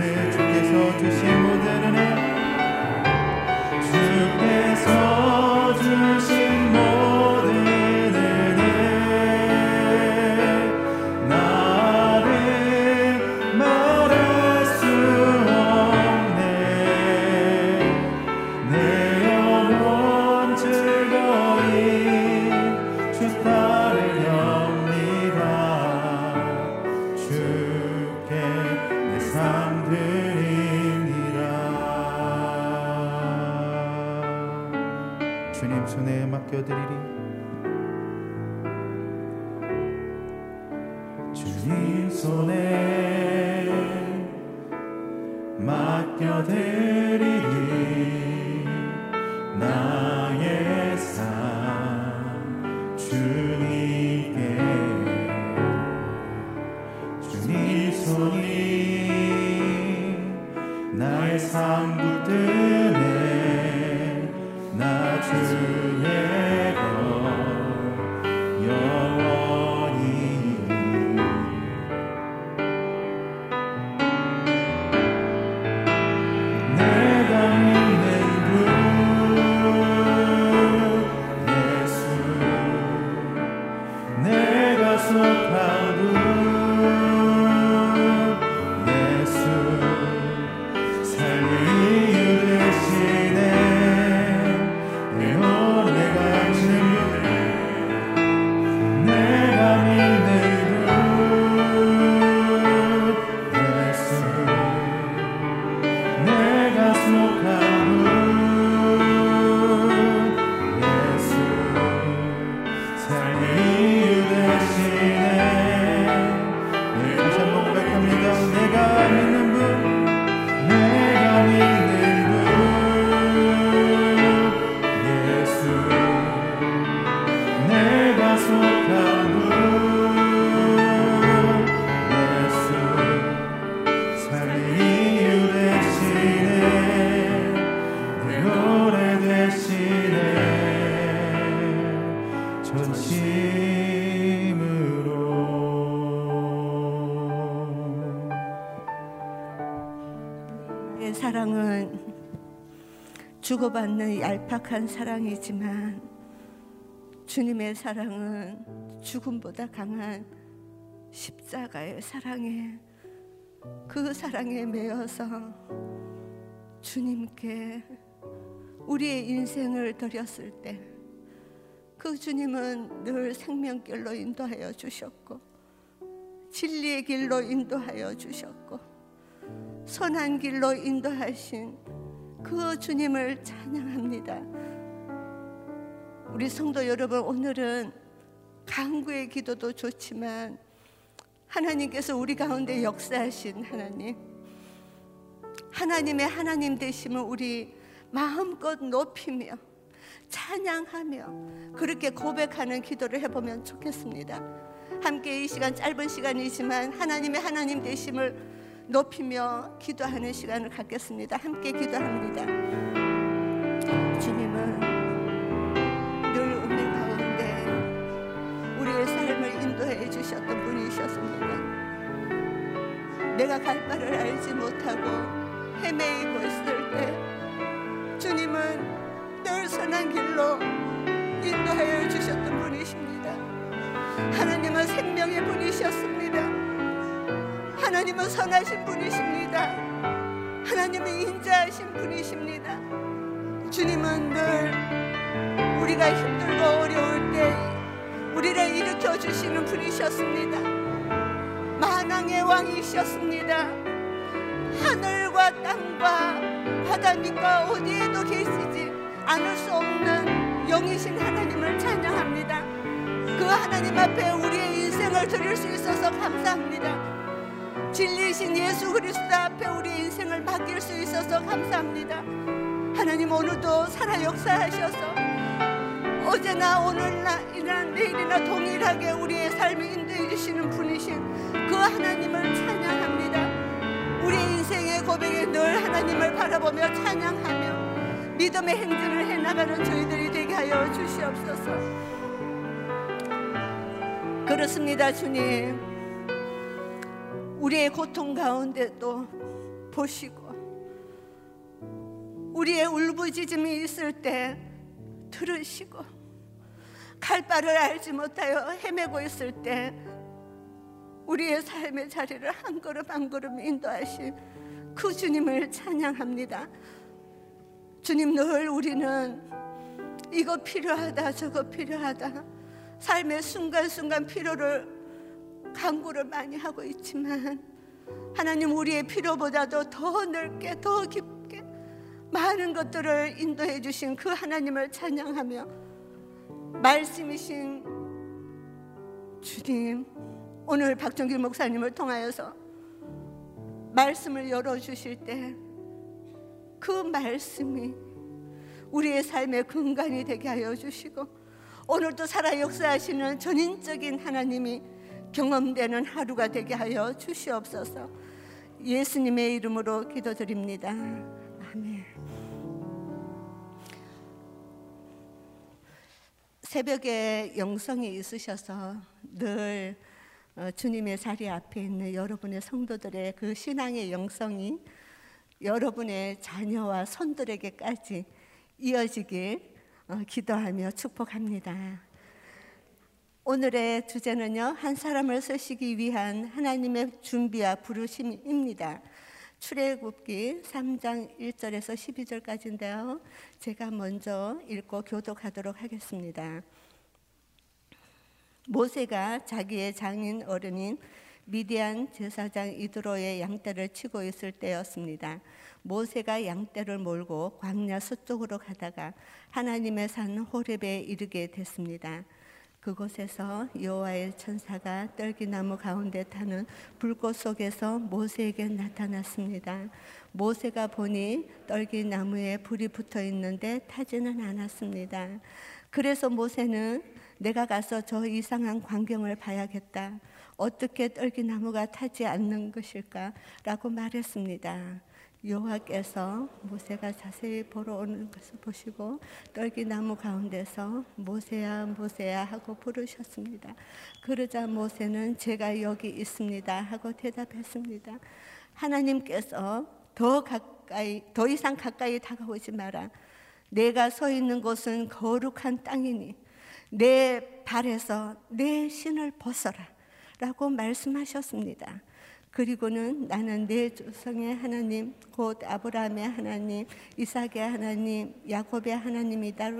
주께서 주신 나 주고받는 얄팍한 사랑이지만 주님의 사랑은 죽음보다 강한 십자가의 사랑에 그 사랑에 매여서 주님께 우리의 인생을 드렸을 때 그 주님은 늘 생명길로 인도하여 주셨고 진리의 길로 인도하여 주셨고 선한 길로 인도하신 그 주님을 찬양합니다. 우리 성도 여러분 오늘은 강구의 기도도 좋지만 하나님께서 우리 가운데 역사하신 하나님 하나님의 하나님 되심을 우리 마음껏 높이며 찬양하며 그렇게 고백하는 기도를 해보면 좋겠습니다. 함께 이 시간 짧은 시간이지만 하나님의 하나님 되심을 높이며 기도하는 시간을 갖겠습니다. 함께 기도합니다. 주님은 늘 은혜 가운데 우리의 삶을 인도해 주셨던 분이셨습니다. 내가 갈 바를 알지 못하고 헤매이고 있을 때 주님은 늘 선한 길로 인도하여 주셨던 분이십니다. 하나님은 생명의 분이셨습니다. 하나님은 선하신 분이십니다. 하나님은 인자하신 분이십니다. 주님은 늘 우리가 힘들고 어려울 때 우리를 일으켜 주시는 분이셨습니다. 만왕의 왕이셨습니다. 하늘과 땅과 바다 밑과 어디에도 계시지 않을 수 없는 영이신 하나님을 찬양합니다. 그 하나님 앞에 우리의 인생을 드릴 수 있어서 감사합니다. 진리이신 예수 그리스도 앞에 우리의 인생을 맡길 수 있어서 감사합니다. 하나님 오늘도 살아 역사하셔서 어제나 오늘이나 내일이나 동일하게 우리의 삶을 인도해 주시는 분이신 그 하나님을 찬양합니다. 우리 인생의 고백에 늘 하나님을 바라보며 찬양하며 믿음의 행진을 해나가는 저희들이 되게 하여 주시옵소서. 그렇습니다, 주님. 우리의 고통 가운데도 보시고 우리의 울부짖음이 있을 때 들으시고 갈 바를 알지 못하여 헤매고 있을 때 우리의 삶의 자리를 한 걸음 한 걸음 인도하신 그 주님을 찬양합니다. 주님 늘 우리는 이거 필요하다 저거 필요하다 삶의 순간순간 필요를 강구를 많이 하고 있지만 하나님 우리의 필요보다도 더 넓게 더 깊게 많은 것들을 인도해 주신 그 하나님을 찬양하며 말씀이신 주님 오늘 박정길 목사님을 통하여서 말씀을 열어 주실 때 그 말씀이 우리의 삶의 근간이 되게 하여 주시고 오늘도 살아 역사하시는 전인적인 하나님이 경험되는 하루가 되게 하여 주시옵소서. 예수님의 이름으로 기도드립니다. 아멘. 새벽에 영성이 있으셔서 늘 어, 주님의 자리 앞에 있는 여러분의 성도들의 그 신앙의 영성이 여러분의 자녀와 손들에게까지 이어지길 어, 기도하며 축복합니다. 오늘의 주제는요, 한 사람을 쓰시기 위한 하나님의 준비와 부르심입니다. 출애굽기 3장 1절에서 12절까지인데요. 제가 먼저 읽고 교독하도록 하겠습니다. 모세가 자기의 장인 어른인 미디안 제사장 이드로의 양떼를 치고 있을 때였습니다. 모세가 양떼를 몰고 광야 서쪽으로 가다가 하나님의 산 호렙에 이르게 됐습니다. 그곳에서 여호와의 천사가 떨기나무 가운데 타는 불꽃 속에서 모세에게 나타났습니다. 모세가 보니 떨기나무에 불이 붙어 있는데 타지는 않았습니다. 그래서 모세는 내가 가서 저 이상한 광경을 봐야겠다. 어떻게 떨기나무가 타지 않는 것일까라고 말했습니다. 여호와께서 모세가 자세히 보러 오는 것을 보시고 떨기 나무 가운데서 모세야 모세야 하고 부르셨습니다. 그러자 모세는 제가 여기 있습니다 하고 대답했습니다. 하나님께서 더 가까이 더 이상 가까이 다가오지 마라. 내가 서 있는 곳은 거룩한 땅이니 내 발에서 내 신을 벗어라 라고 말씀하셨습니다. 그리고는 나는 내 조상의 하나님, 곧 아브라함의 하나님, 이삭의 하나님, 야곱의 하나님이다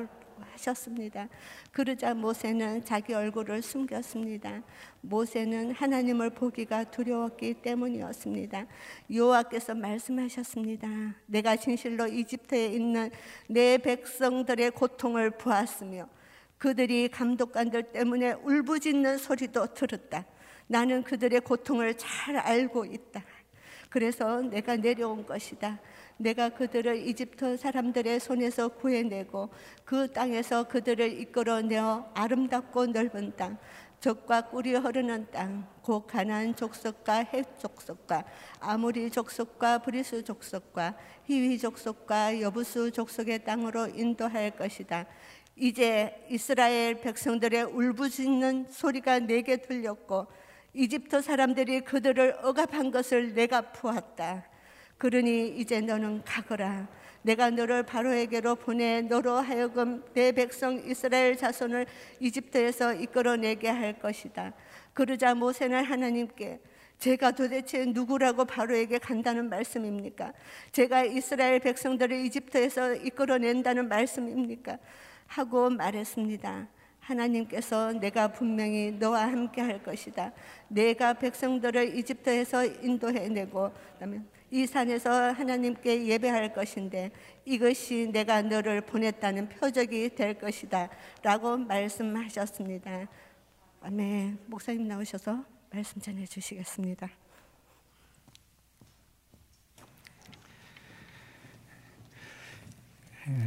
하셨습니다. 그러자 모세는 자기 얼굴을 숨겼습니다. 모세는 하나님을 보기가 두려웠기 때문이었습니다. 여호와께서 말씀하셨습니다. 내가 진실로 이집트에 있는 내 백성들의 고통을 보았으며 그들이 감독관들 때문에 울부짖는 소리도 들었다. 나는 그들의 고통을 잘 알고 있다. 그래서 내가 내려온 것이다. 내가 그들을 이집트 사람들의 손에서 구해내고 그 땅에서 그들을 이끌어내어 아름답고 넓은 땅, 적과 꿀이 흐르는 땅, 곧 가나안 족속과 헷 족속과 아모리 족속과 브리스 족속과 히위 족속과 여부스 족속의 땅으로 인도할 것이다. 이제 이스라엘 백성들의 울부짖는 소리가 내게 들렸고 이집트 사람들이 그들을 억압한 것을 내가 보았다. 그러니 이제 너는 가거라. 내가 너를 바로에게로 보내 너로 하여금 내 백성 이스라엘 자손을 이집트에서 이끌어내게 할 것이다. 그러자 모세는 하나님께 제가 도대체 누구라고 바로에게 간다는 말씀입니까? 제가 이스라엘 백성들을 이집트에서 이끌어낸다는 말씀입니까? 하고 말했습니다. 하나님께서 내가 분명히 너와 함께 할 것이다. 내가 백성들을 이집트에서 인도해내고 그다음에 이 산에서 하나님께 예배할 것인데 이것이 내가 너를 보냈다는 표적이 될 것이다. 라고 말씀하셨습니다. 아멘. 목사님 나오셔서 말씀 전해 주시겠습니다.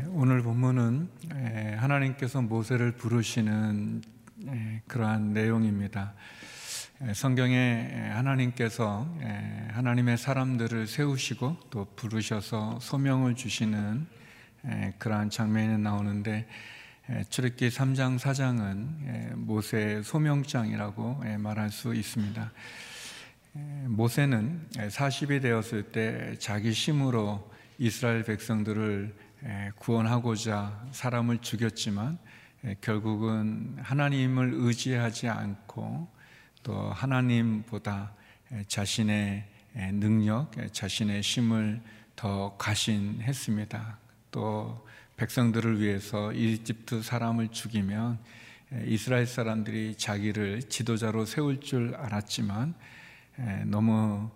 오늘 본문은 예, 하나님께서 모세를 부르시는 예, 그러한 내용입니다. 성경에 하나님께서 하나님의 사람들을 세우시고 또 부르셔서 소명을 주시는 그러한 장면이 나오는데 출애굽기 3장 4장은 모세의 소명장이라고 말할 수 있습니다. 모세는 40이 되었을 때 자기 힘으로 이스라엘 백성들을 구원하고자 사람을 죽였지만 결국은 하나님을 의지하지 않고 또 하나님보다 자신의 능력, 자신의 힘을 더 과신했습니다. 또 백성들을 위해서 이집트 사람을 죽이면 이스라엘 사람들이 자기를 지도자로 세울 줄 알았지만 너무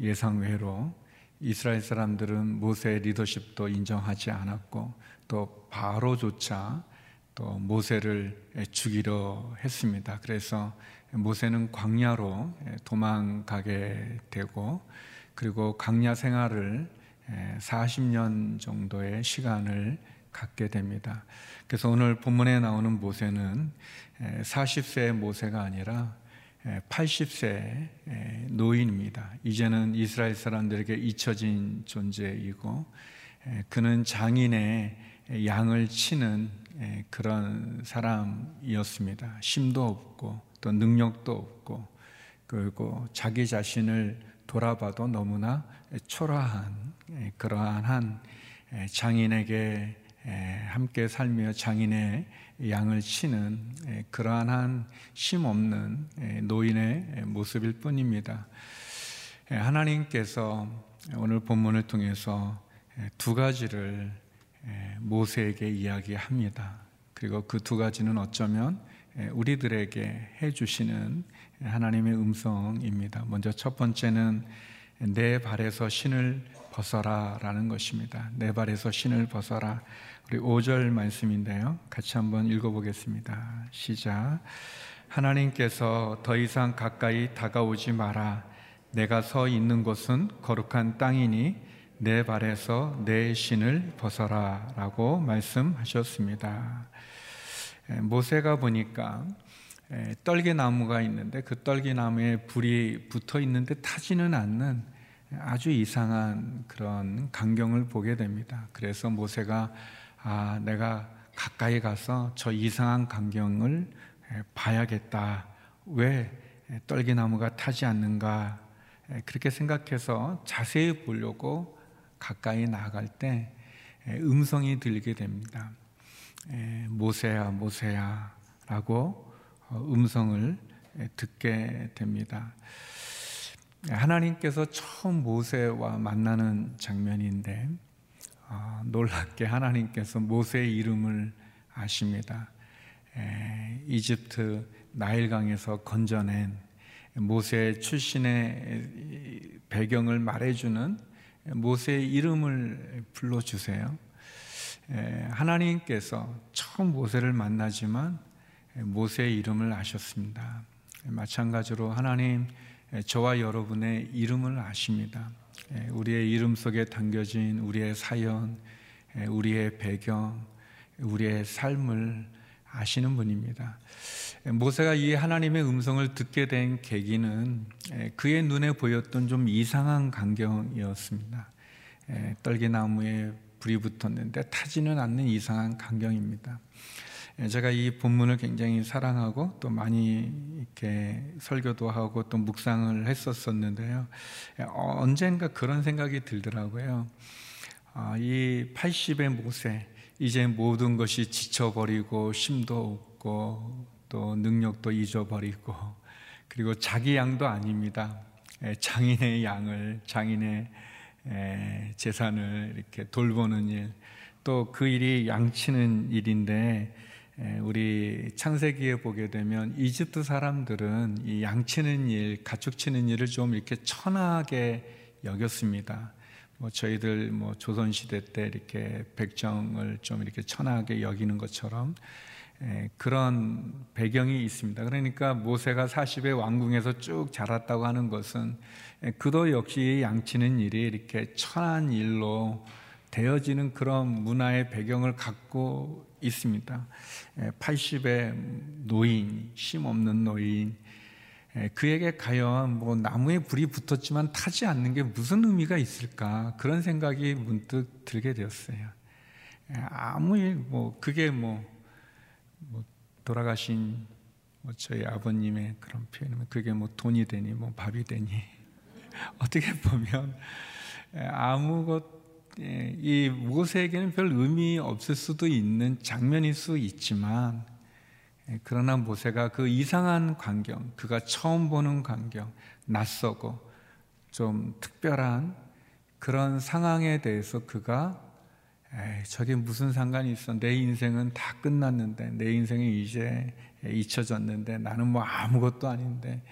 예상 외로 이스라엘 사람들은 모세의 리더십도 인정하지 않았고 또 바로조차 또 모세를 죽이려 했습니다. 그래서 모세는 광야로 도망가게 되고 그리고 광야 생활을 40년 정도의 시간을 갖게 됩니다. 그래서 오늘 본문에 나오는 모세는 40세의 모세가 아니라 80세 노인입니다. 이제는 이스라엘 사람들에게 잊혀진 존재이고 그는 장인의 양을 치는 그런 사람이었습니다. 심도 없고 또 능력도 없고 그리고 자기 자신을 돌아봐도 너무나 초라한 그러한 장인에게 함께 살며 장인의 양을 치는 그러한 심 없는 노인의 모습일 뿐입니다. 하나님께서 오늘 본문을 통해서 두 가지를 모세에게 이야기합니다. 그리고 그 두 가지는 어쩌면 우리들에게 해주시는 하나님의 음성입니다. 먼저 첫 번째는 내 발에서 신을 벗어라 라는 것입니다. 내 발에서 신을 벗어라. 우리 5절 말씀인데요. 같이 한번 읽어보겠습니다. 시작. 하나님께서 더 이상 가까이 다가오지 마라. 내가 서 있는 곳은 거룩한 땅이니 내 발에서 내 신을 벗어라. 라고 말씀하셨습니다. 모세가 보니까 떨기나무가 있는데 그 떨기나무에 불이 붙어 있는데 타지는 않는 아주 이상한 그런 광경을 보게 됩니다. 그래서 모세가 아, 내가 가까이 가서 저 이상한 광경을 봐야겠다. 왜 떨기나무가 타지 않는가? 그렇게 생각해서 자세히 보려고 가까이 나아갈 때 음성이 들리게 됩니다. 모세야, 모세야 라고 어, 음성을 듣게 됩니다. 하나님께서 처음 모세와 만나는 장면인데 어, 놀랍게 하나님께서 모세의 이름을 아십니다. 에, 이집트 나일강에서 건져낸 모세 출신의 배경을 말해주는 모세의 이름을 불러주세요. 에, 하나님께서 처음 모세를 만나지만 모세의 이름을 아셨습니다. 마찬가지로 하나님 저와 여러분의 이름을 아십니다. 예, 우리의 이름 속에 담겨진 우리의 사연, 예, 우리의 배경, 우리의 삶을 아시는 분입니다. 예, 모세가 이 하나님의 음성을 듣게 된 계기는 그의 눈에 보였던 좀 이상한 광경이었습니다. 떨기나무에 불이 붙었는데 타지는 않는 이상한 광경입니다. 예, 제가 이 본문을 굉장히 사랑하고 또 많이 이렇게 설교도 하고 또 묵상을 했었었는데요. 예, 언젠가 그런 생각이 들더라고요. 아, 이 80의 모세, 이제 모든 것이 지쳐버리고 힘도 없고 또 능력도 잊어버리고 그리고 자기 양도 아닙니다. 예, 장인의 양을, 장인의 재산을 이렇게 돌보는 일, 또 그 일이 양치는 일인데 예, 우리 창세기에 보게 되면 이집트 사람들은 이 양치는 일, 가축 치는 일을 좀 이렇게 천하게 여겼습니다. 뭐 저희들 뭐 조선 시대 때 이렇게 백정을 좀 이렇게 천하게 여기는 것처럼 예, 그런 배경이 있습니다. 그러니까 모세가 40의 왕궁에서 쭉 자랐다고 하는 것은 예, 그도 역시 양치는 일이 이렇게 천한 일로 되어지는 그런 문화의 배경을 갖고 있습니다. 80의 노인, 심 없는 노인, 그에게 과연 뭐 나무에 불이 붙었지만 타지 않는 게 무슨 의미가 있을까 그런 생각이 문득 들게 되었어요. 아무 일, 뭐 그게 뭐, 뭐 돌아가신 뭐 저희 아버님의 그런 표현이면 그게 뭐 돈이 되니 뭐 밥이 되니 어떻게 보면 아무것 이 모세에게는 별 의미 없을 수도 있는 장면일 수 있지만 그러나 모세가 그 이상한 광경, 그가 처음 보는 광경, 낯서고 좀 특별한 그런 상황에 대해서 그가 저게 무슨 상관이 있어? 내 인생은 다 끝났는데, 내 인생이 이제 잊혀졌는데, 나는 뭐 아무것도 아닌데,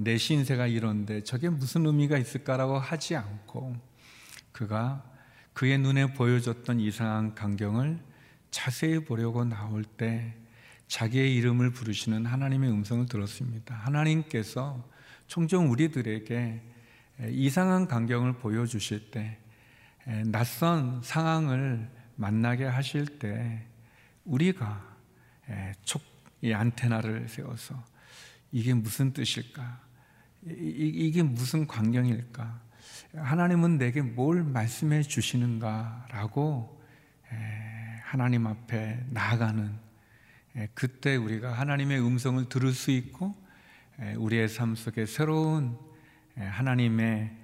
내 신세가 이런데, 저게 무슨 의미가 있을까라고 하지 않고, 그가 그의 눈에 보여줬던 이상한 광경을 자세히 보려고 나올 때, 자기의 이름을 부르시는 하나님의 음성을 들었습니다. 하나님께서 종종 우리들에게 이상한 광경을 보여주실 때, 낯선 상황을 만나게 하실 때 우리가 촉 이 안테나를 세워서 이게 무슨 뜻일까? 이 게 무슨 광경일까? 하나님은 내게 뭘 말씀해 주시는가라고 하나님 앞에 나아가는 그때 우리가 하나님의 음성을 들을 수 있고 우리의 삶 속에 새로운 하나님의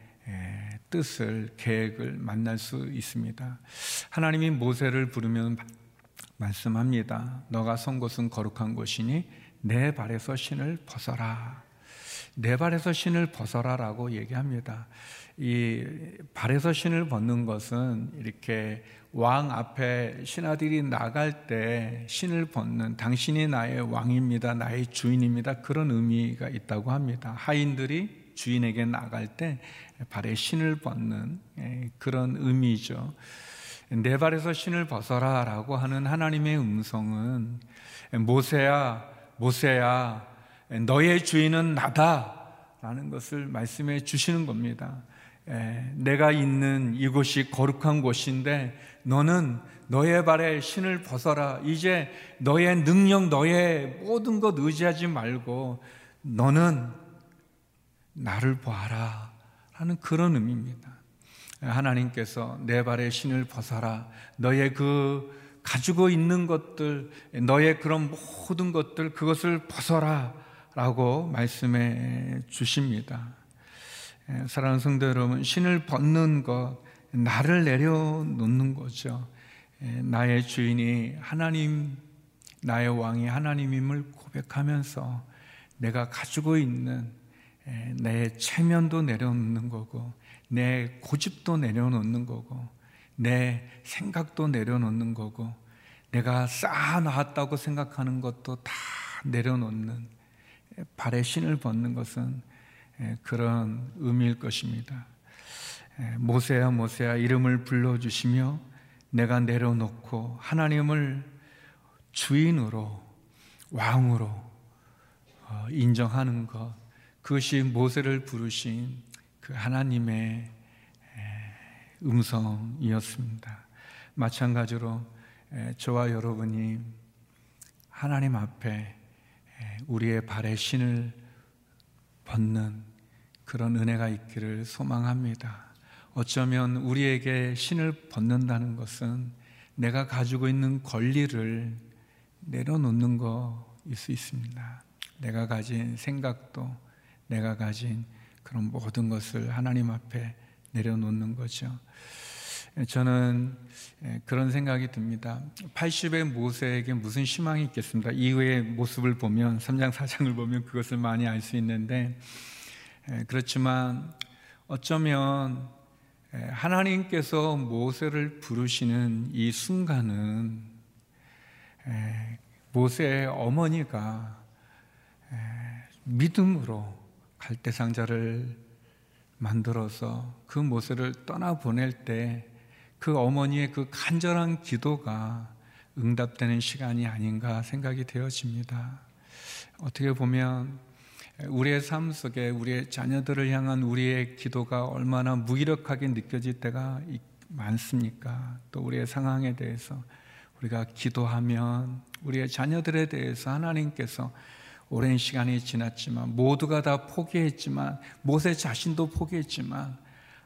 뜻을 계획을 만날 수 있습니다. 하나님이 모세를 부르면 말씀합니다. 너가 선 곳은 거룩한 곳이니 내 발에서 신을 벗어라. 내 발에서 신을 벗어라라고 얘기합니다. 이 발에서 신을 벗는 것은 이렇게 왕 앞에 신하들이 나갈 때 신을 벗는 당신이 나의 왕입니다. 나의 주인입니다. 그런 의미가 있다고 합니다. 하인들이 주인에게 나갈 때 발에 신을 벗는 예, 그런 의미죠. 내 발에서 신을 벗어라 라고 하는 하나님의 음성은 모세야, 모세야, 너의 주인은 나다 라는 것을 말씀해 주시는 겁니다. 예, 내가 있는 이곳이 거룩한 곳인데 너는 너의 발에 신을 벗어라. 이제 너의 능력, 너의 모든 것 의지하지 말고 너는 나를 보아라. 하는 그런 의미입니다. 하나님께서 내 발에 신을 벗어라. 너의 그 가지고 있는 것들, 너의 그런 모든 것들, 그것을 벗어라. 라고 말씀해 주십니다. 사랑하는 성도 여러분, 신을 벗는 것, 나를 내려놓는 거죠. 나의 주인이 하나님, 나의 왕이 하나님임을 고백하면서 내가 가지고 있는 내 체면도 내려놓는 거고, 내 고집도 내려놓는 거고, 내 생각도 내려놓는 거고, 내가 쌓아놨다고 생각하는 것도 다 내려놓는 발에 신을 벗는 것은 그런 의미일 것입니다. 모세야 모세야 이름을 불러주시며 내가 내려놓고 하나님을 주인으로 왕으로 어, 인정하는 것 그것이 모세를 부르신 그 하나님의 음성이었습니다. 마찬가지로 저와 여러분이 하나님 앞에 우리의 발에 신을 벗는 그런 은혜가 있기를 소망합니다. 어쩌면 우리에게 신을 벗는다는 것은 내가 가지고 있는 권리를 내려놓는 것일 수 있습니다. 내가 가진 생각도 내가 가진 그런 모든 것을 하나님 앞에 내려놓는 거죠. 저는 그런 생각이 듭니다. 80의 모세에게 무슨 희망이 있겠습니까? 이후의 모습을 보면, 3장, 4장을 보면 그것을 많이 알 수 있는데, 그렇지만 어쩌면 하나님께서 모세를 부르시는 이 순간은 모세의 어머니가 믿음으로 갈대상자를 만들어서 그 모세를 떠나 보낼 때 그 어머니의 그 간절한 기도가 응답되는 시간이 아닌가 생각이 되어집니다. 어떻게 보면 우리의 삶 속에 우리의 자녀들을 향한 우리의 기도가 얼마나 무기력하게 느껴질 때가 많습니까? 또 우리의 상황에 대해서 우리가 기도하면 우리의 자녀들에 대해서 하나님께서 오랜 시간이 지났지만 모두가 다 포기했지만 모세 자신도 포기했지만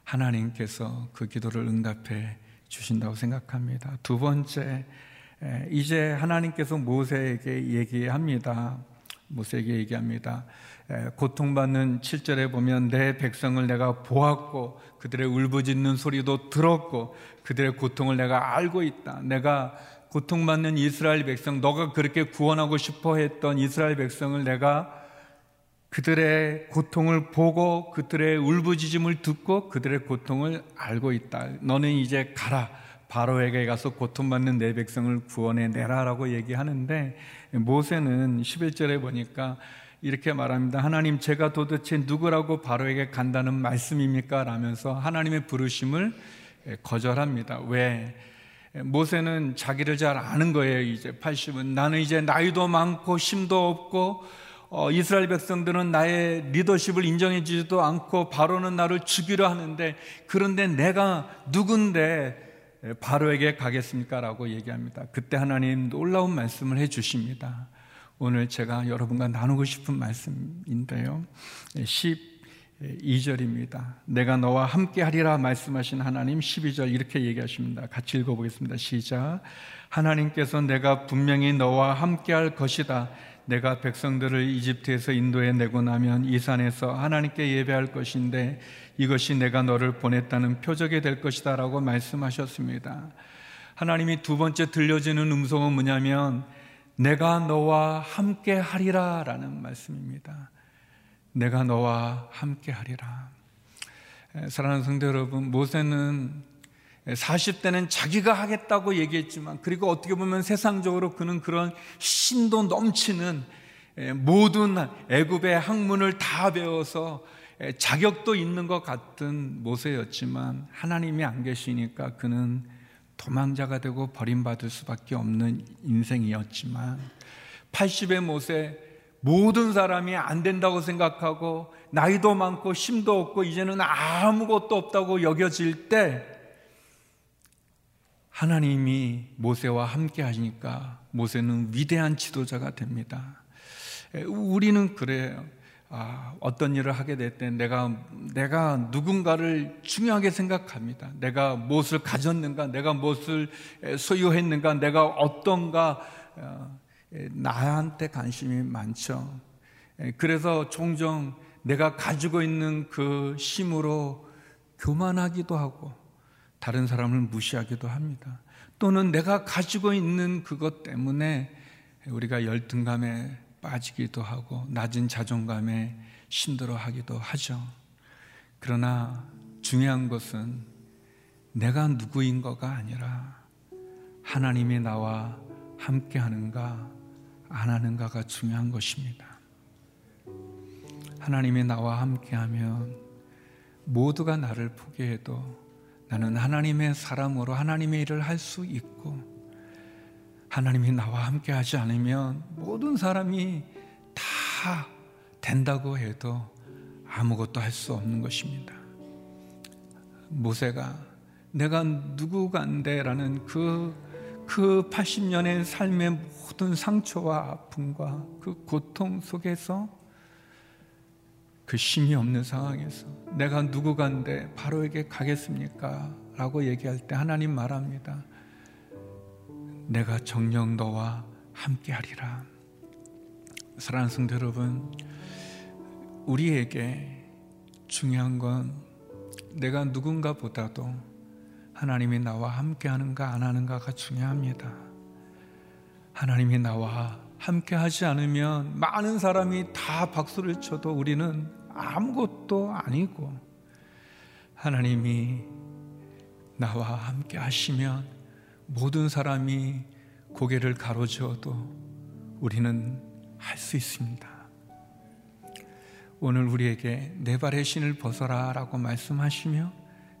하나님께서 그 기도를 응답해 주신다고 생각합니다. 두 번째 이제 하나님께서 모세에게 얘기합니다. 모세에게 얘기합니다. 고통받는 7절에 보면 내 백성을 내가 보았고 그들의 울부짖는 소리도 들었고 그들의 고통을 내가 알고 있다. 내가 고통받는 이스라엘 백성, 너가 그렇게 구원하고 싶어 했던 이스라엘 백성을 내가 그들의 고통을 보고 그들의 울부짖음을 듣고 그들의 고통을 알고 있다. 너는 이제 가라. 바로에게 가서 고통받는 내 백성을 구원해 내라라고 얘기하는데 모세는 11절에 보니까 이렇게 말합니다. 하나님 제가 도대체 누구라고 바로에게 간다는 말씀입니까? 라면서 하나님의 부르심을 거절합니다. 왜? 모세는 자기를 잘 아는 거예요. 이제 80은 나는 이제 나이도 많고 힘도 없고 어, 이스라엘 백성들은 나의 리더십을 인정해 주지도 않고 바로는 나를 죽이려 하는데 그런데 내가 누군데 바로에게 가겠습니까? 라고 얘기합니다. 그때 하나님 놀라운 말씀을 해 주십니다. 오늘 제가 여러분과 나누고 싶은 말씀인데요. 12절입니다. 내가 너와 함께 하리라 말씀하신 하나님 12절 이렇게 얘기하십니다. 같이 읽어보겠습니다. 시작. 하나님께서 내가 분명히 너와 함께 할 것이다. 내가 백성들을 이집트에서 인도해 내고 나면 이 산에서 하나님께 예배할 것인데 이것이 내가 너를 보냈다는 표적이 될 것이다 라고 말씀하셨습니다. 하나님이 두 번째 들려지는 음성은 뭐냐면 내가 너와 함께 하리라 라는 말씀입니다. 내가 너와 함께 하리라. 사랑하는 성도 여러분, 모세는 40대는 자기가 하겠다고 얘기했지만, 그리고 어떻게 보면 세상적으로 그는 그런 신도 넘치는 모든 애굽의 학문을 다 배워서 자격도 있는 것 같은 모세였지만, 하나님이 안 계시니까 그는 도망자가 되고 버림받을 수밖에 없는 인생이었지만 80의 모세 모든 사람이 안 된다고 생각하고 나이도 많고 힘도 없고 이제는 아무것도 없다고 여겨질 때 하나님이 모세와 함께 하시니까 모세는 위대한 지도자가 됩니다. 우리는 그래요. 아, 어떤 일을 하게 될 때 내가 내가 누군가를 중요하게 생각합니다. 내가 무엇을 가졌는가, 내가 무엇을 소유했는가, 내가 어떤가 어, 나한테 관심이 많죠. 그래서 종종 내가 가지고 있는 그 힘으로 교만하기도 하고 다른 사람을 무시하기도 합니다. 또는 내가 가지고 있는 그것 때문에 우리가 열등감에 빠지기도 하고 낮은 자존감에 힘들어 하기도 하죠. 그러나 중요한 것은 내가 누구인 거가 아니라 하나님이 나와 함께 하는가 안 하는가가 중요한 것입니다. 하나님이 나와 함께 하면 모두가 나를 포기해도 나는 하나님의 사람으로 하나님의 일을 할 수 있고 하나님이 나와 함께 하지 않으면 모든 사람이 다 된다고 해도 아무것도 할 수 없는 것입니다. 모세가 내가 누구간데라는 그, 그 80년의 삶의 모든 상처와 아픔과 그 고통 속에서 그 힘이 없는 상황에서 내가 누구간데 바로에게 가겠습니까? 라고 얘기할 때 하나님 말합니다. 내가 정령 너와 함께 하리라. 사랑하는 성도 여러분, 우리에게 중요한 건 내가 누군가 보다도 하나님이 나와 함께 하는가 안 하는가가 중요합니다. 하나님이 나와 함께 하지 않으면 많은 사람이 다 박수를 쳐도 우리는 아무것도 아니고 하나님이 나와 함께 하시면 모든 사람이 고개를 가로저어도 우리는 할 수 있습니다. 오늘 우리에게 내 발의 신을 벗어라 라고 말씀하시며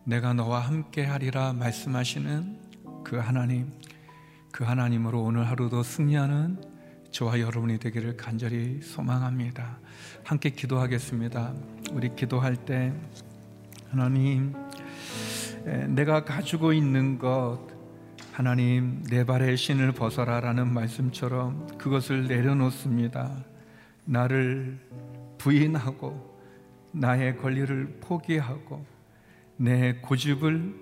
내가 너와 함께 하리라 말씀하시는 그 하나님, 그 하나님으로 오늘 하루도 승리하는 저와 여러분이 되기를 간절히 소망합니다. 함께 기도하겠습니다. 우리 기도할 때 하나님, 내가 가지고 있는 것, 하나님 내 발의 신을 벗어라라는 말씀처럼 그것을 내려놓습니다. 나를 부인하고 나의 권리를 포기하고 내 고집을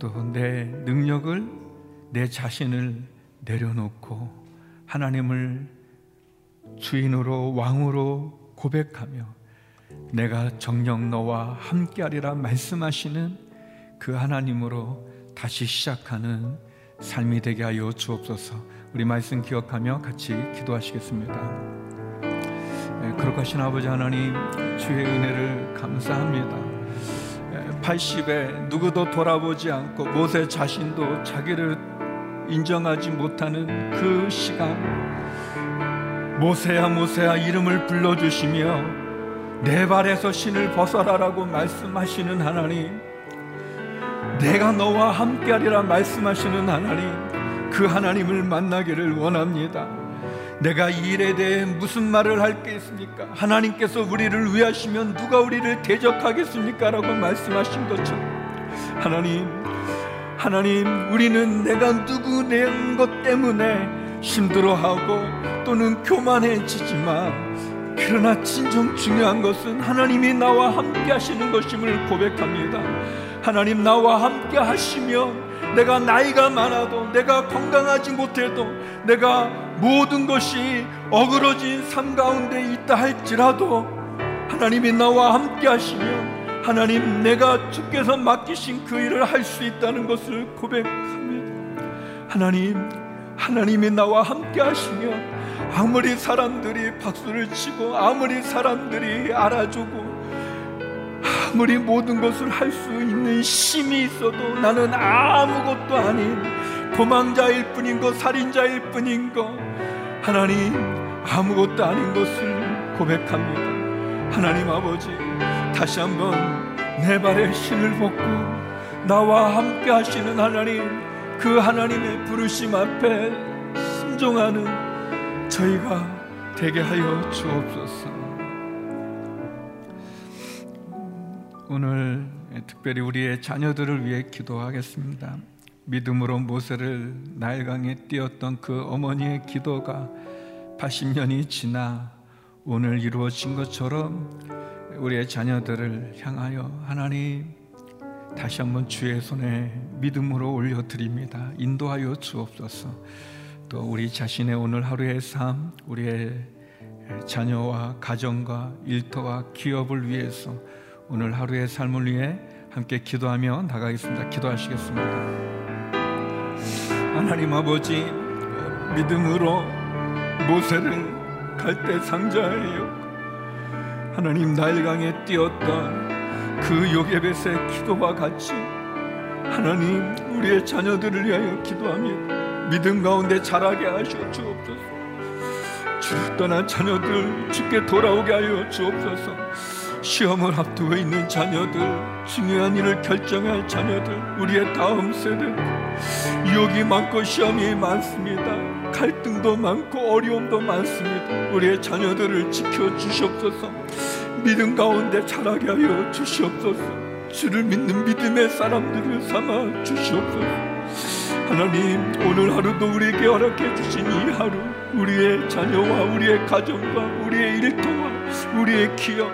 또 내 능력을 내 자신을 내려놓고 하나님을 주인으로 왕으로 고백하며 내가 정녕 너와 함께하리라 말씀하시는 그 하나님으로 다시 시작하는 삶이 되게 하여 주옵소서. 우리 말씀 기억하며 같이 기도하시겠습니다. 네, 그렇하신 아버지 하나님 주의 은혜를 감사합니다. 80에 누구도 돌아보지 않고 모세 자신도 자기를 인정하지 못하는 그 시간 모세야 모세야 이름을 불러주시며 내 발에서 신을 벗어라라고 말씀하시는 하나님 내가 너와 함께하리라 말씀하시는 하나님 그 하나님을 만나기를 원합니다 내가 이 일에 대해 무슨 말을 할 게 있습니까? 하나님께서 우리를 위하시면 누가 우리를 대적하겠습니까? 라고 말씀하신 것처럼 하나님 하나님 우리는 내가 누구 낸것 때문에 힘들어하고 또는 교만해지지만 그러나 진정 중요한 것은 하나님이 나와 함께 하시는 것임을 고백합니다. 하나님 나와 함께 하시면 내가 나이가 많아도 내가 건강하지 못해도 내가 모든 것이 어그러진 삶 가운데 있다 할지라도 하나님이 나와 함께 하시면 하나님 내가 주께서 맡기신 그 일을 할 수 있다는 것을 고백합니다 하나님 하나님이 나와 함께 하시면 아무리 사람들이 박수를 치고 아무리 사람들이 알아주고 아무리 모든 것을 할 수 있는 힘이 있어도 나는 아무것도 아닌 도망자일 뿐인 것, 살인자일 뿐인 것, 하나님 아무것도 아닌 것을 고백합니다. 하나님 아버지, 다시 한번 내 발에 신을 벗고 나와 함께 하시는 하나님, 그 하나님의 부르심 앞에 순종하는 저희가 되게 하여 주옵소서. 오늘 특별히 우리의 자녀들을 위해 기도하겠습니다. 믿음으로 모세를 나일강에 띄었던 그 어머니의 기도가 80년이 지나 오늘 이루어진 것처럼 우리의 자녀들을 향하여 하나님 다시 한번 주의 손에 믿음으로 올려드립니다. 인도하여 주옵소서. 또 우리 자신의 오늘 하루의 삶, 우리의 자녀와 가정과 일터와 기업을 위해서 오늘 하루의 삶을 위해 함께 기도하며 나가겠습니다. 기도하시겠습니다. 하나님 아버지 믿음으로 모세를 갈대 상자예요. 하나님 나일강에 띄었던 그 요게벳의 기도와 같이 하나님 우리의 자녀들을 위하여 기도합니다. 믿음 가운데 자라게 하시어 주옵소서. 주 떠난 자녀들 주께 돌아오게 하여 주옵소서. 시험을 앞두고 있는 자녀들, 중요한 일을 결정할 자녀들, 우리의 다음 세대, 유혹이 많고 시험이 많습니다. 갈등도 많고 어려움도 많습니다. 우리의 자녀들을 지켜 주시옵소서. 믿음 가운데 자라게 하여 주시옵소서. 주를 믿는 믿음의 사람들을 삼아 주시옵소서. 하나님 오늘 하루도 우리에게 허락해 주신 이 하루 우리의 자녀와 우리의 가정과 우리의 일터와 우리의 기업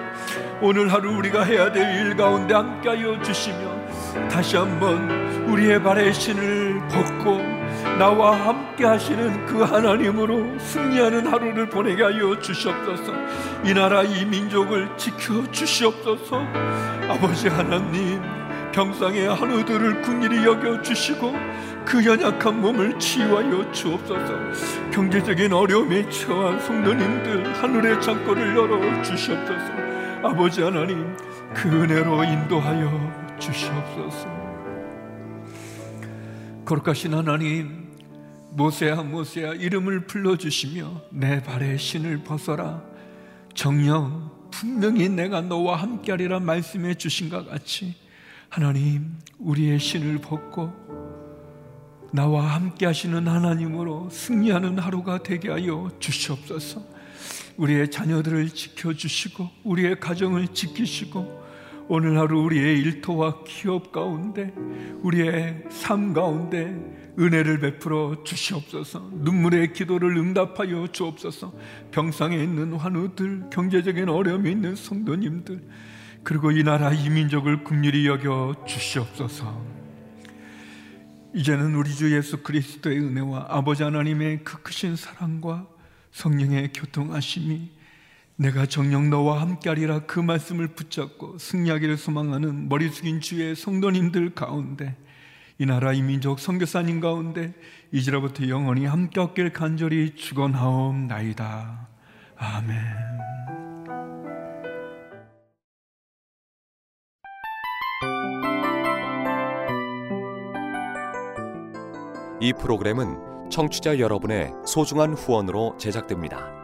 오늘 하루 우리가 해야 될 일 가운데 함께하여 주시며 다시 한번 우리의 발에 신을 벗고 나와 함께 하시는 그 하나님으로 승리하는 하루를 보내게 하여 주시옵소서. 이 나라 이 민족을 지켜 주시옵소서. 아버지 하나님 병상의 한우들을 궁일이 여겨 주시고 그 연약한 몸을 치유하여 주옵소서. 경제적인 어려움에 처한 성도님들 하늘의 창고를 열어 주시옵소서. 아버지 하나님 그 은혜로 인도하여 주시옵소서. 거룩하신 하나님 모세야 모세야 이름을 불러주시며 내 발에 신을 벗어라. 정령 분명히 내가 너와 함께하리라 말씀해 주신 것 같이 하나님 우리의 신을 벗고 나와 함께 하시는 하나님으로 승리하는 하루가 되게 하여 주시옵소서. 우리의 자녀들을 지켜주시고 우리의 가정을 지키시고 오늘 하루 우리의 일터와 기업 가운데 우리의 삶 가운데 은혜를 베풀어 주시옵소서. 눈물의 기도를 응답하여 주옵소서. 병상에 있는 환우들 경제적인 어려움이 있는 성도님들 그리고 이 나라 이 민족을 긍휼히 여겨 주시옵소서. 이제는 우리 주 예수 그리스도의 은혜와 아버지 하나님의 그 크신 사랑과 성령의 교통하심이 내가 정녕 너와 함께하리라 그 말씀을 붙잡고 승리하기를 소망하는 머리 숙인 주의 성도님들 가운데 이 나라 이 민족 선교사님 가운데 이제로부터 영원히 함께 얻길 간절히 축원하옵나이다. 아멘. 이 프로그램은 청취자 여러분의 소중한 후원으로 제작됩니다.